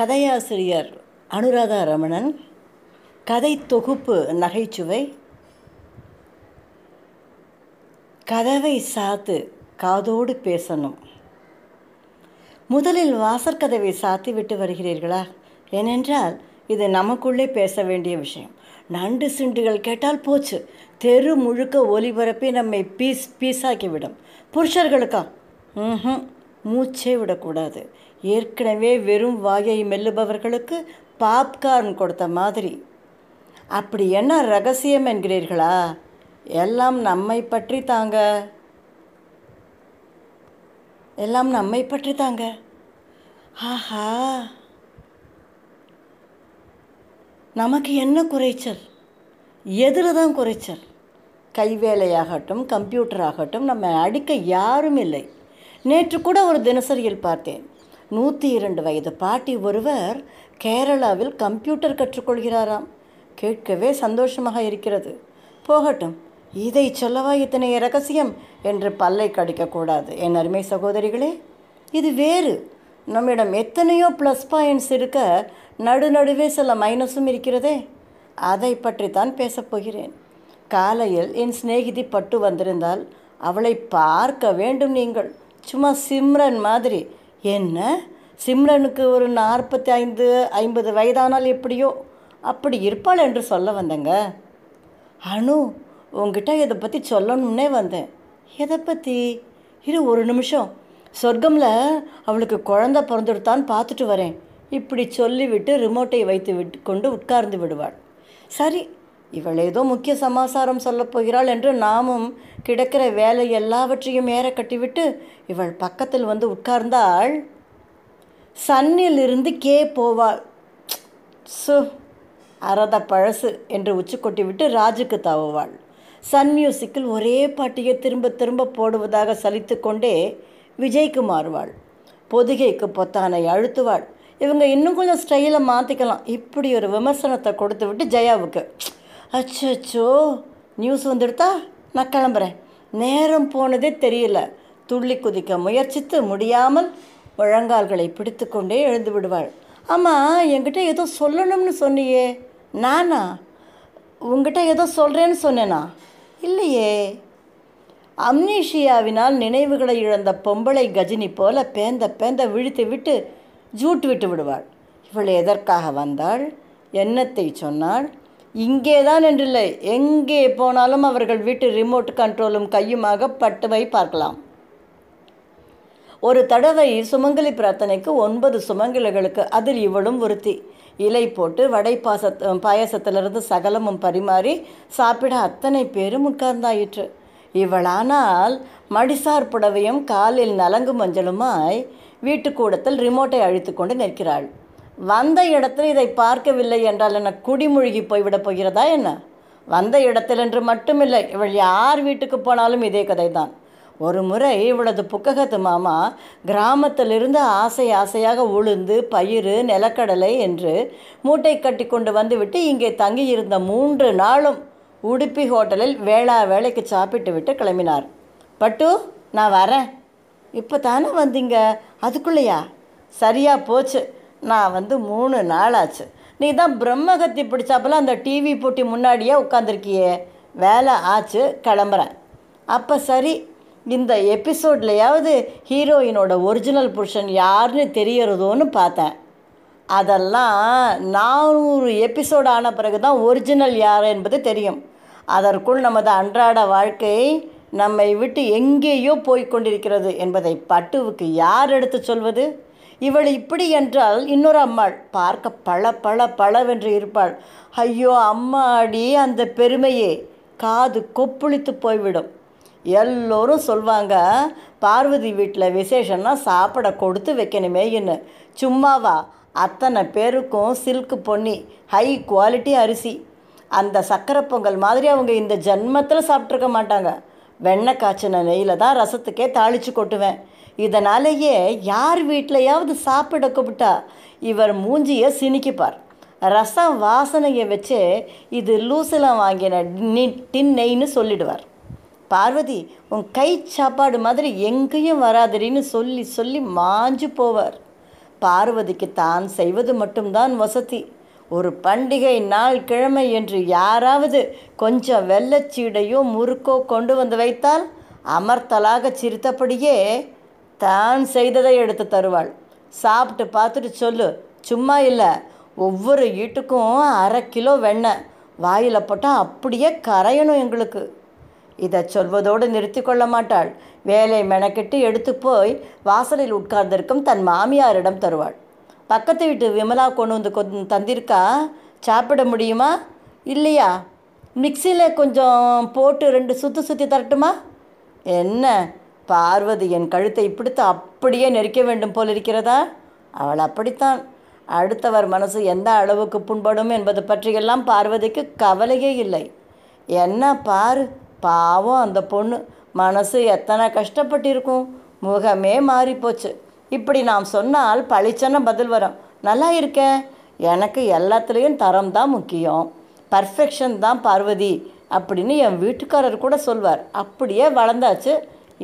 கதையாசிரியர் அனுராதா ரமணன் கதை தொகுப்பு நகைச்சுவை கதவை சாத்து காதோடு பேசணும். முதலில் வாசற்கதவை சாத்தி விட்டு வருகிறீர்களா? ஏனென்றால் இது நமக்குள்ளே பேச வேண்டிய விஷயம். நண்டு சிண்டுகள் கேட்டால் போச்சு. தெரு முழுக்க ஒலிபரப்பி நம்மை பீஸ் பீஸாக்கிவிடும் புருஷர்களுக்கா? ம் மூச்சே விடக்கூடாது. ஏற்கனவே வெறும் வாயை மெல்லுபவர்களுக்கு பாப்கார்ன் கொடுத்த மாதிரி. அப்படி என்ன ரகசியம் என்கிறீர்களா? எல்லாம் நம்மை பற்றி தாங்க. எல்லாம் நம்மை பற்றி தாங்க. ஆஹா. நமக்கு என்ன குறைச்சல்? எதில் தான் குறைச்சல்? கைவேலையாகட்டும் கம்ப்யூட்டர் ஆகட்டும் நம்ம அடிக்க யாரும் இல்லை. நேற்று கூட ஒரு தினசரியில் பார்த்தேன். நூற்றி இரண்டு வயது பாட்டி ஒருவர் கேரளாவில் கம்ப்யூட்டர் கற்றுக்கொள்கிறாராம். கேட்கவே சந்தோஷமாக இருக்கிறது. போகட்டும் இதை சொல்லவா இத்தனை ரகசியம் என்று பல்லை கடிக்கக்கூடாது. என் அருமை சகோதரிகளே இது வேறு. நம்மிடம் எத்தனையோ ப்ளஸ் பாயிண்ட்ஸ் இருக்க நடுநடுவே சில மைனஸும் இருக்கிறதே. அதை பற்றித்தான் பேசப்போகிறேன் காலையில் என் சிநேகிதி பட்டு வந்திருந்தால் அவளை பார்க்க வேண்டும் நீங்கள். சும்மா சிம்ரன் மாதிரி என்ன? சிம்ரனுக்கு ஒரு நாற்பத்தி ஐந்து ஐம்பது வயதானால் எப்படியோ? அப்படி இருப்பாள் என்று சொல்ல வந்தேங்க. அனு உங்ககிட்ட இதை பற்றி சொல்லணுன்னே வந்தேன். எதை பற்றி இரு ஒரு நிமிஷம். சொர்க்கமில் அவளுக்கு குழந்த பிறந்துடுத்தான்னு பார்த்துட்டு வரேன். இப்படி சொல்லிவிட்டு ரிமோட்டை வைத்து விட்டு கொண்டு உட்கார்ந்து விடுவாள். சரி இவள் ஏதோ முக்கிய சமாசாரம் சொல்லப்போகிறாள் என்று நாமும் கிடக்கிற வேலை எல்லாவற்றையும் ஏற கட்டிவிட்டு இவள் பக்கத்தில் வந்து உட்கார்ந்தாள். சன்னிலிருந்து கே போவாள். சு அரத பழசு என்று உச்சி கொட்டிவிட்டு ராஜுக்கு தாவுவாள். சன் மியூசிக்கில் ஒரே பாட்டியை திரும்ப திரும்ப போடுவதாக சலித்து கொண்டே விஜய்க்கு மாறுவாள். பொதிகைக்கு பொத்தானை அழுத்துவாள். இவங்க இன்னும் கொஞ்சம் ஸ்டைலை மாற்றிக்கலாம் இப்படி ஒரு விமர்சனத்தை கொடுத்து விட்டு ஜெயாவுக்கு. அச்சோ நியூஸ் வந்துடுதா? நான் கிளம்புறேன். நேரம் போனதே தெரியல. துள்ளி குதிக்க முயற்சித்து முடியாமல் முழங்கால்களை பிடித்து கொண்டே எழுந்து விடுவாள். ஆமாம் என்கிட்ட ஏதோ சொல்லணும்னு சொன்னியே. நானா? உங்ககிட்ட ஏதோ சொல்கிறேன்னு சொன்னேனா? இல்லையே. அம்னீஷியாவினால் நினைவுகளை இழந்த பொம்பளை கஜினி போல பேந்த பேந்த விழித்து விட்டு ஜூட் விட்டு விடுவாள். இவள் எதற்காக வந்தாள்? என்னத்தை சொன்னாள்? இங்கே தான் என்றில்லை எங்கே போனாலும் அவர்கள் வீட்டு ரிமோட் கண்ட்ரோலும் கையுமாக பட்டுவை பார்க்கலாம். ஒரு தடவை சுமங்கலி பிரார்த்தனைக்கு ஒன்பது சுமங்கலிகளுக்கு அதில் இவளும் ஒருத்தி. இலை போட்டு வடை பாச பாயசத்திலிருந்து சகலமும் பரிமாறி சாப்பிட அத்தனை பேரும் உட்கார்ந்தாயிற்று. இவளானால் மடிசார் புடவையும் காலில் நலங்கு மஞ்சளுமாய் வீட்டுக்கூடத்தில் ரிமோட்டை அழித்து கொண்டு நிற்கிறாள். வந்த இடத்தில் இதை பார்க்கவில்லை என்றால் என்ன குடிமூழ்கி போய்விடப் போகிறதா என்ன? வந்த இடத்தில் என்று மட்டுமில்லை இவள் யார் வீட்டுக்கு போனாலும் இதே கதைதான். ஒரு முறை இவளது புக்ககத்து மாமா கிராமத்திலிருந்து ஆசை ஆசையாக உளுந்து பயிர் நிலக்கடலை என்று மூட்டை கட்டி கொண்டு வந்துவிட்டு இங்கே தங்கியிருந்த மூன்று நாளும் உடுப்பி ஹோட்டலில் வேளா வேலைக்கு சாப்பிட்டு விட்டு கிளம்பினார். பட்டு நான் வரேன். இப்போ தானே வந்தீங்க? அதுக்குள்ளேயா? சரியாக போச்சு. நான் வந்து மூணு நாள் ஆச்சு நீ தான் பிரம்மகத்தி பிடிச்சாப்பில் அந்த டிவி போட்டி முன்னாடியே உட்காந்துருக்கியே வேலை ஆச்சு கிளம்புறேன். அப்போ சரி இந்த எபிசோட்லையாவது ஹீரோயினோட ஒரிஜினல் புருஷன் யாருன்னு தெரியறதோன்னு பார்த்தேன். அதெல்லாம் நானூறு எபிசோடு ஆன பிறகு தான் ஒரிஜினல் யார் என்பது தெரியும். அதற்குள் நமது அன்றாட வாழ்க்கை நம்மை விட்டு எங்கேயோ போய்க் கொண்டிருக்கிறது என்பதை பட்டுவுக்கு யார் எடுத்து சொல்வது? இவள் இப்படி என்றால் இன்னொரு அம்மாள். பார்க்க பள பள பளவென்று இருப்பாள். ஐயோ அம்மாடி அந்த பெருமையே. காது கொப்புளித்து போய்விடும். எல்லோரும் சொல்வாங்க பார்வதி வீட்டில் விசேஷம்னா சாப்பிட கொடுத்து வைக்கணுமேன்னு சும்மாவா அத்தனை பேருக்கும் சில்க்கு பொன்னி. ஹை குவாலிட்டி அரிசி. அந்த சக்கரை பொங்கல் மாதிரி அவங்க இந்த ஜென்மத்தில் சாப்பிட்ருக்க மாட்டாங்க. வெண்ணெய் காய்ச்சின நெய்யில் தான் ரசத்துக்கே தாளித்து கொட்டுவேன். இதனாலேயே யார் வீட்டிலையாவது சாப்பிட கூப்பிட்டா இவர் மூஞ்சியை சினிக்கிப்பார் ரசம் வாசனையை வச்சு இது லூசெல்லாம் வாங்கின நி டின் நெய்ன்னு சொல்லிடுவார். பார்வதி உன் கை சாப்பாடு மாதிரி எங்கேயும் வராதடின்னு சொல்லி சொல்லி மாஞ்சு போவார். பார்வதிக்கு தான் செய்வது மட்டும்தான் வசதி. ஒரு பண்டிகை நாள் கிழமை என்று யாராவது கொஞ்சம் வெள்ளச்சீடையோ முறுக்கோ கொண்டு வந்து வைத்தால் அமர்த்தலாக சிரித்தபடியே தான் செய்ததை எடுத்து தருவாள். சாப்பிட்டு பார்த்துட்டு சொல்லு. சும்மா இல்லை. ஒவ்வொரு வீட்டுக்கும் அரை கிலோ வெண்ணெய். வாயில் போட்டால் அப்படியே கரையணும் எங்களுக்கு. இதை சொல்வதோடு நிறுத்தி கொள்ள மாட்டாள். வேலை மெனக்கெட்டு எடுத்து போய் வாசலில் உட்கார்ந்திருக்கும் தன் மாமியாரிடம் தருவாள். பக்கத்து வீட்டு விமலா கொண்டு வந்து கொ தந்திருக்கா? சாப்பிட முடியுமா? இல்லையா? மிக்சியில் கொஞ்சம் போட்டு ரெண்டு சுற்றி சுற்றி தரட்டுமா? என்ன? பார்வதி என் கழுத்தை பிடித்து அப்படியே நெரிக்க வேண்டும் போல் இருக்கிறதா? அவள் அப்படித்தான். அடுத்தவர் மனசு எந்த அளவுக்கு புண்படும் என்பது பற்றியெல்லாம் பார்வதிக்கு கவலையே இல்லை. என்ன பாரு பாவம் அந்த பொண்ணு. மனசு எத்தனை கஷ்டப்பட்டிருக்கும். முகமே மாறிப்போச்சு. இப்படி நாம் சொன்னால் பளிச்சன பதில் வரும். நல்லா இருக்கேன் எனக்கு எல்லாத்துலேயும் தரம் தான் முக்கியம். பர்ஃபெக்ஷன் தான் பார்வதி அப்படின்னு என் வீட்டுக்காரர் கூட சொல்வார். அப்படியே வளர்ந்தாச்சு.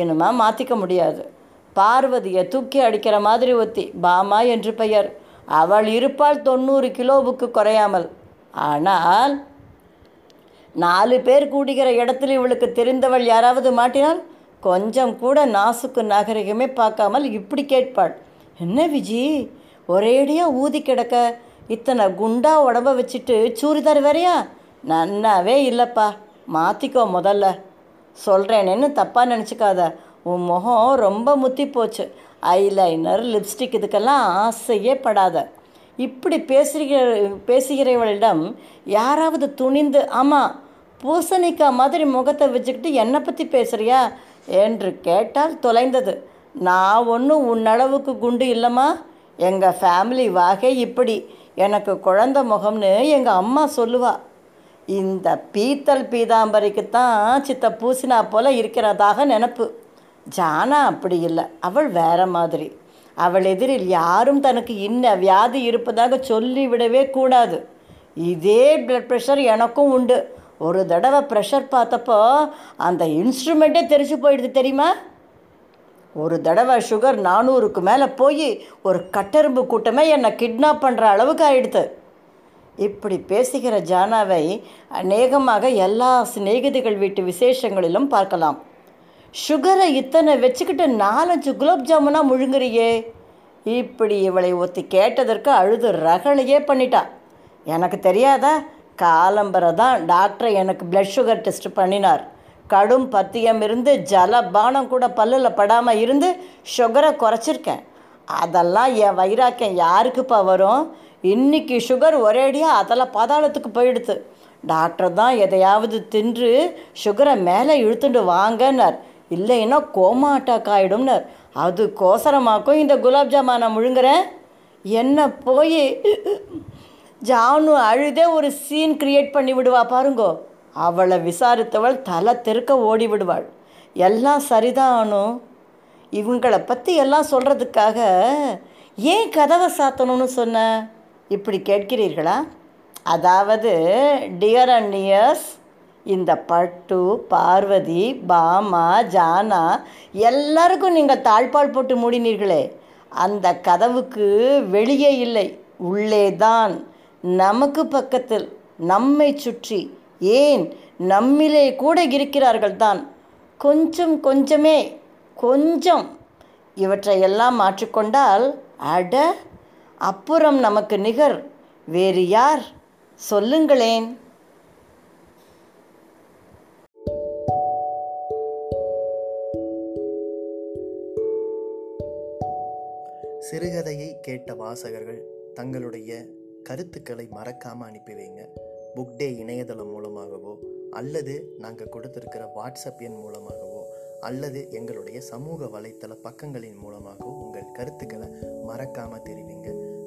இனிமே மாற்றிக்க முடியாது. பார்வதியை தூக்கி அடிக்கிற மாதிரி ஒத்தி பாமா என்று பெயர். அவள் இருப்பாள் தொண்ணூறு கிலோவுக்கு குறையாமல். ஆனால் நாலு பேர் கூடுகிற இடத்துல இவளுக்கு தெரிந்தவள் யாராவது மாட்டினால் கொஞ்சம் கூட நாசுக்கு நாகரிகமே பார்க்காமல் இப்படி கேட்பாள். என்ன விஜி ஒரேடியாக ஊதி கிடக்க இத்தனை குண்டா உடம்ப வச்சுட்டு சூரிதார் வேறையா? நன்னாவே இல்லைப்பா மாற்றிக்கோ முதல்ல. சொல்கிறேனேன்னு தப்பாக நினச்சிக்காத. உன் முகம் ரொம்ப முத்தி போச்சு. ஐலைனர் லிப்ஸ்டிக் இதுக்கெல்லாம் ஆசையே படாத. இப்படி பேசுகிற பேசுகிறவளிடம் யாராவது துணிந்து ஆமாம் பூசணிக்காய் மாதிரி முகத்தை வச்சுக்கிட்டு என்னை பற்றி பேசுகிறியா என்று கேட்டால் தொலைந்தது. நான் ஒன்றும் உன்னளவுக்கு குண்டு இல்லைம்மா. எங்கள் ஃபேமிலி வாகை இப்படி. எனக்கு குழந்த முகம்னு எங்கள் அம்மா சொல்லுவாள் இந்த பீத்தல் பீதாம்பரிக்குத்தான் சித்த பூசினா போல இருக்கிறதாக நினப்பு. ஜானா அப்படி இல்லை. அவள் வேற மாதிரி. அவள் எதிரில் யாரும் தனக்கு இன்ன வியாதி இருப்பதாக சொல்லிவிடவே கூடாது. இதே பிளட் ப்ரெஷர் எனக்கும் உண்டு. ஒரு தடவை ப்ரெஷர் பார்த்தப்போ அந்த இன்ஸ்ட்ருமெண்ட்டே தெரிச்சு போயிடுது தெரியுமா? ஒரு தடவை சுகர் நானூறுக்கு மேலே போய் ஒரு கட்டெரும்பு கூட்டமே என்னை கிட்னாப் பண்ணுற அளவுக்கு ஆயிடுது. இப்படி பேசுகிற ஜானாவை அநேகமாக எல்லா சிநேகிதிகள் வீட்டு விசேஷங்களிலும் பார்க்கலாம். சுகரை இத்தனை வச்சுக்கிட்டு நாலஞ்சு குலோப் ஜாமுனாக முழுங்குறியே. இப்படி இவளை ஒத்தி கேட்டதற்கு அழுது ரகளையே பண்ணிட்டா. எனக்கு தெரியாதா? காலம்பரை தான் டாக்டர் எனக்கு பிளட் சுகர் டெஸ்ட் பண்ணினார். கடும் பத்தியம் இருந்து ஜலபானம் கூட பல்லில் படாமல் இருந்து சுகரை குறைச்சிருக்கேன். அதெல்லாம் என் வைராக்கியம் யாருக்குப்பா வரும்? இன்னைக்கு சுகர் ஒரேடியாக அதில் பாதாளத்துக்கு போயிடுது டாக்டர் தான் எதையாவது தின்று சுகரை மேலே இழுத்துட்டு வாங்கன்னார். இல்லைன்னா கோமா அட்டாக் ஆகிடும்னார் அது கோசரமாக்கும் இந்த குலாப் ஜாமான் நான் முழுங்குறேன் என்ன போய் ஜானு அழுதே ஒரு சீன் கிரியேட் பண்ணி விடுவா பாருங்கோ. அவளை விசாரித்தவள் தலை தெருக்க ஓடி விடுவாள். எல்லாம் சரிதான்? அனு இவங்களை பற்றி எல்லாம் சொல்கிறதுக்காக ஏன் கதவை சாத்தணும்னு சொன்ன? இப்படி கேட்கிறீர்களா? அதாவது டியர் அண்ட் நியர்ஸ் இந்த பட்டு பார்வதி பாமா ஜானா எல்லாருக்கும் நீங்கள் தாழ்பால் போட்டு மூடினீர்களே. அந்த கதவுக்கு வெளியே இல்லை உள்ளே தான். நமக்கு பக்கத்தில் நம்மை சுற்றி ஏன் நம்மிலே கூட இருக்கிறார்கள் தான். கொஞ்சம் கொஞ்சமே கொஞ்சம். இவற்றையெல்லாம் மாற்றிக்கொண்டால் அட அப்புறம் நமக்கு நிகர். வேறு யார்? சொல்லுங்களேன். சிறுகதையை கேட்ட வாசகர்கள் தங்களுடைய கருத்துக்களை மறக்காமல் அனுப்பி வைங்க. புக் டே இணையதளம் மூலமாகவோ அல்லது நாங்கள் கொடுத்துருக்கிற வாட்ஸ்அப் எண் மூலமாகவோ அல்லது எங்களுடைய சமூக வலைத்தள பக்கங்களின் மூலமாகவோ உங்கள் கருத்துக்களை மறக்காமல் தெரிவிங்க.